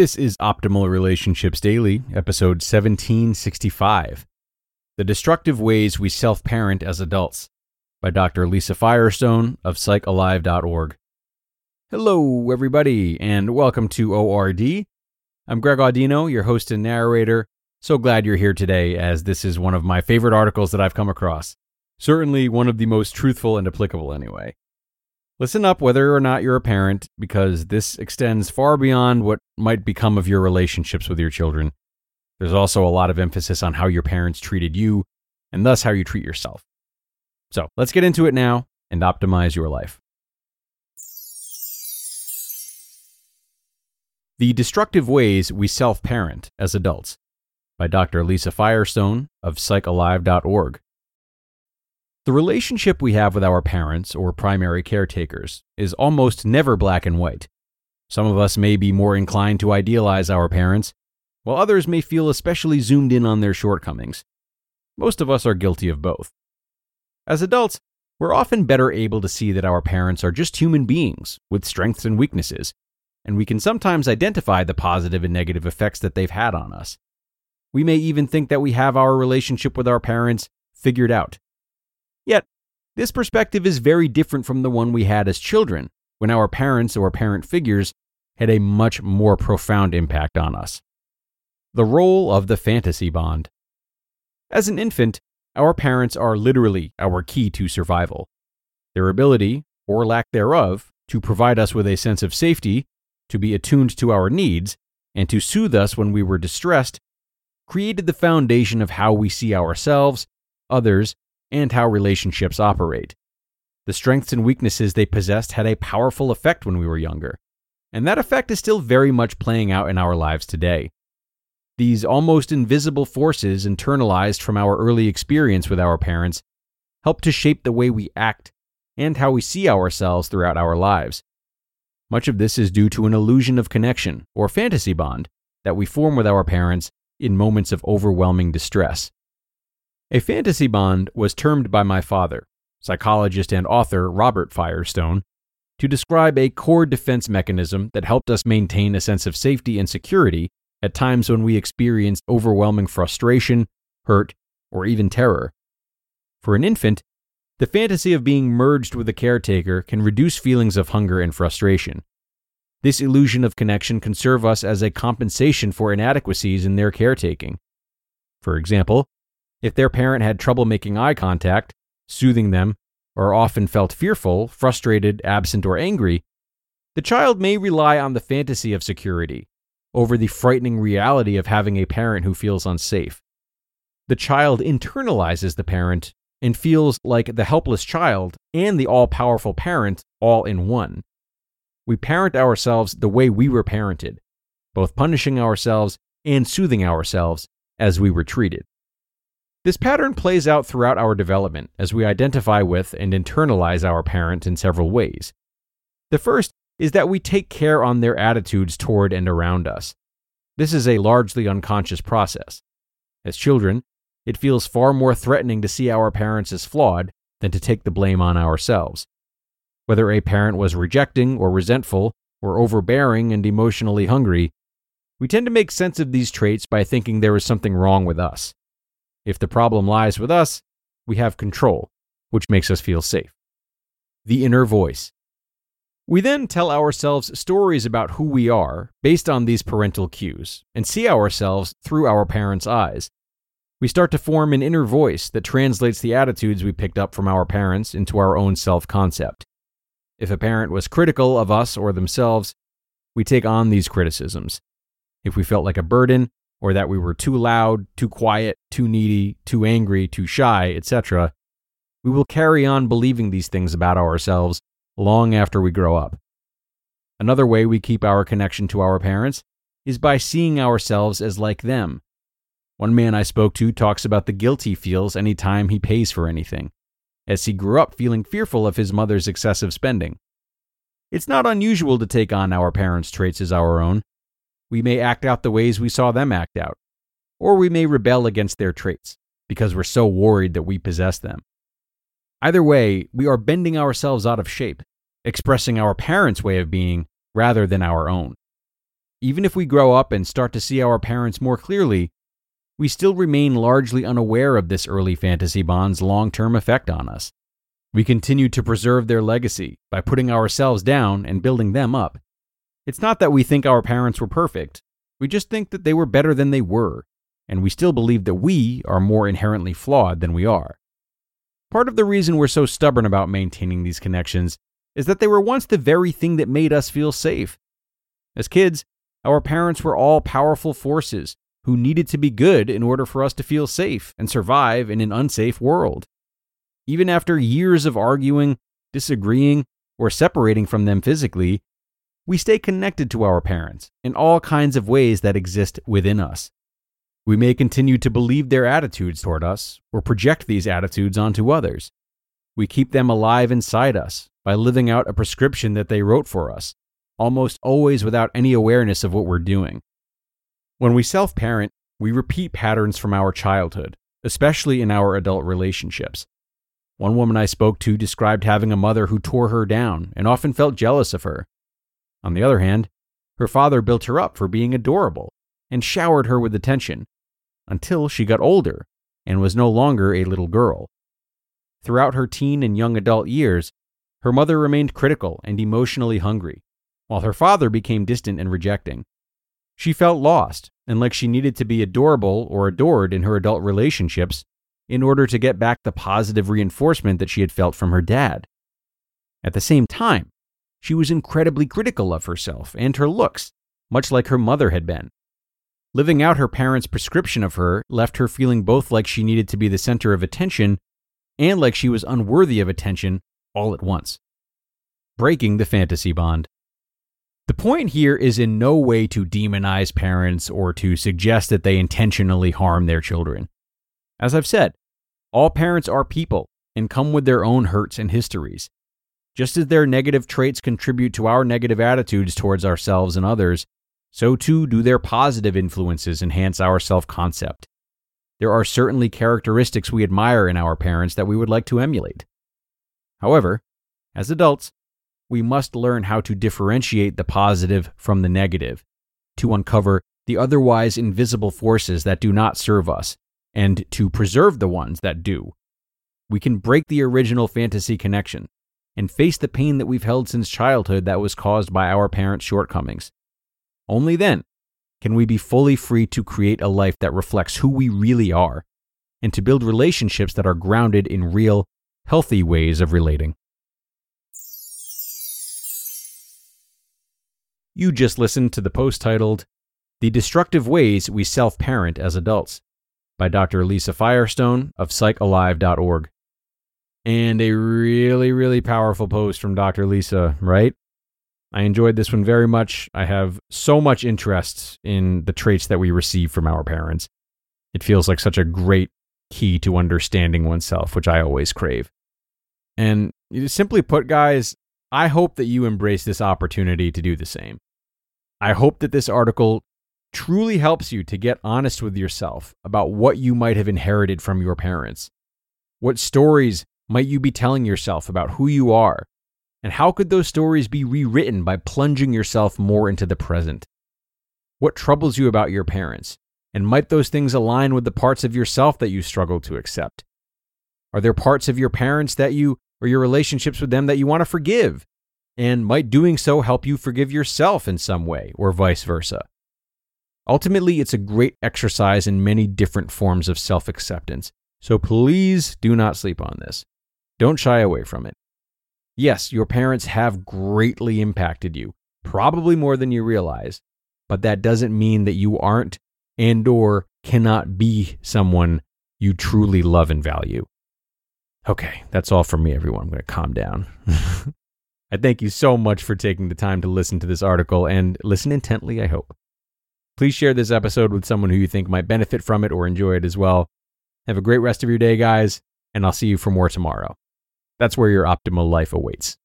This is Optimal Relationships Daily, episode 1765 The Destructive Ways We Self Parent as Adults by Dr. Lisa Firestone of psychalive.org. Hello, everybody, and welcome to ORD. I'm Greg Audino, your host and narrator. So glad you're here today, as this is one of my favorite articles that I've come across. Certainly one of the most truthful and applicable, anyway. Listen up whether or not you're a parent, because this extends far beyond what might become of your relationships with your children. There's also a lot of emphasis on how your parents treated you, and thus how you treat yourself. So let's get into it now and optimize your life. The Destructive Ways We Self Parent as Adults by Dr. Lisa Firestone of psychalive.org. The relationship we have with our parents or primary caretakers is almost never black and white. Some of us may be more inclined to idealize our parents, while others may feel especially zoomed in on their shortcomings. Most of us are guilty of both. As adults, we're often better able to see that our parents are just human beings with strengths and weaknesses, and we can sometimes identify the positive and negative effects that they've had on us. We may even think that we have our relationship with our parents figured out Yet, this perspective is very different from the one we had as children, when our parents or parent figures had a much more profound impact on us. The role of the fantasy bond. As an infant, our parents are literally our key to survival. Their ability, or lack thereof, to provide us with a sense of safety, to be attuned to our needs, and to soothe us when we were distressed, created the foundation of how we see ourselves, others, and how relationships operate. The strengths and weaknesses they possessed had a powerful effect when we were younger, and that effect is still very much playing out in our lives today. These almost invisible forces internalized from our early experience with our parents help to shape the way we act and how we see ourselves throughout our lives. Much of this is due to an illusion of connection or fantasy bond that we form with our parents in moments of overwhelming distress. A fantasy bond was termed by my father, psychologist and author Robert Firestone, to describe a core defense mechanism that helped us maintain a sense of safety and security at times when we experienced overwhelming frustration, hurt, or even terror. For an infant, the fantasy of being merged with a caretaker can reduce feelings of hunger and frustration. This illusion of connection can serve us as a compensation for inadequacies in their caretaking. For example, if their parent had trouble making eye contact, soothing them, or often felt fearful, frustrated, absent, or angry, the child may rely on the fantasy of security over the frightening reality of having a parent who feels unsafe. The child internalizes the parent and feels like the helpless child and the all powerful parent all in one. We parent ourselves the way we were parented, both punishing ourselves and soothing ourselves as we were treated. This pattern plays out throughout our development as we identify with and internalize our parent in several ways. The first is that we take care on their attitudes toward and around us. This is a largely unconscious process. As children, it feels far more threatening to see our parents as flawed than to take the blame on ourselves. Whether a parent was rejecting or resentful or overbearing and emotionally hungry, we tend to make sense of these traits by thinking there is something wrong with us. If the problem lies with us, we have control, which makes us feel safe. The inner voice. We then tell ourselves stories about who we are based on these parental cues and see ourselves through our parents' eyes. We start to form an inner voice that translates the attitudes we picked up from our parents into our own self concept. If a parent was critical of us or themselves, we take on these criticisms. If we felt like a burden, or that we were too loud, too quiet, too needy, too angry, too shy, etc., we will carry on believing these things about ourselves long after we grow up. Another way we keep our connection to our parents is by seeing ourselves as like them. One man I spoke to talks about the guilt he feels any time he pays for anything, as he grew up feeling fearful of his mother's excessive spending. It's not unusual to take on our parents' traits as our own, we may act out the ways we saw them act out, or we may rebel against their traits because we're so worried that we possess them. Either way, we are bending ourselves out of shape, expressing our parents' way of being rather than our own. even if we grow up and start to see our parents more clearly, we still remain largely unaware of this early fantasy bond's long term effect on us. We continue to preserve their legacy by putting ourselves down and building them up. It's not that we think our parents were perfect, we just think that they were better than they were, and we still believe that we are more inherently flawed than we are. Part of the reason we're so stubborn about maintaining these connections is that they were once the very thing that made us feel safe. As kids, our parents were all powerful forces who needed to be good in order for us to feel safe and survive in an unsafe world. Even after years of arguing, disagreeing, or separating from them physically, we stay connected to our parents in all kinds of ways that exist within us. We may continue to believe their attitudes toward us or project these attitudes onto others. We keep them alive inside us by living out a prescription that they wrote for us almost always without any awareness of what we're doing. When we self parent, we repeat patterns from our childhood, especially in our adult relationships. One woman I spoke to described having a mother who tore her down and often felt jealous of her. On the other hand, her father built her up for being adorable and showered her with attention until she got older and was no longer a little girl. Throughout her teen and young adult years, her mother remained critical and emotionally hungry, while her father became distant and rejecting. She felt lost and like she needed to be adorable or adored in her adult relationships in order to get back the positive reinforcement that she had felt from her dad. At the same time, she was incredibly critical of herself and her looks, much like her mother had been. Living out her parents' prescription of her left her feeling both like she needed to be the center of attention and like she was unworthy of attention all at once. Breaking the fantasy bond. The point here is in no way to demonize parents or to suggest that they intentionally harm their children. As I've said, all parents are people and come with their own hurts and histories. Just as their negative traits contribute to our negative attitudes towards ourselves and others, so too do their positive influences enhance our self concept. There are certainly characteristics we admire in our parents that we would like to emulate. However, as adults, we must learn how to differentiate the positive from the negative, to uncover the otherwise invisible forces that do not serve us, and to preserve the ones that do. We can break the original fantasy connection and face the pain that we've held since childhood that was caused by our parents' shortcomings. Only then can we be fully free to create a life that reflects who we really are and to build relationships that are grounded in real, healthy ways of relating. You just listened to the post titled, The Destructive Ways We Self Parent as Adults by Dr. Lisa Firestone of psychalive.org. And a really, really powerful post from Dr. Lisa, right? I enjoyed this one very much. I have so much interest in the traits that we receive from our parents. It feels like such a great key to understanding oneself, which I always crave. And simply put, guys, I hope that you embrace this opportunity to do the same. I hope that this article truly helps you to get honest with yourself about what you might have inherited from your parents. What stories might you be telling yourself about who you are? And how could those stories be rewritten by plunging yourself more into the present? What troubles you about your parents? And might those things align with the parts of yourself that you struggle to accept? Are there parts of your parents that you, or your relationships with them, that you want to forgive? and might doing so help you forgive yourself in some way, or vice versa. Ultimately, it's a great exercise in many different forms of self acceptance, so please do not sleep on this. Don't shy away from it. Yes, your parents have greatly impacted you, probably more than you realize, but that doesn't mean that you aren't and or cannot be someone you truly love and value. Okay, that's all from me everyone. I'm going to calm down. I thank you so much for taking the time to listen to this article and listen intently, I hope. Please share this episode with someone who you think might benefit from it or enjoy it as well. Have a great rest of your day, guys, and I'll see you for more tomorrow. That's where your optimal life awaits.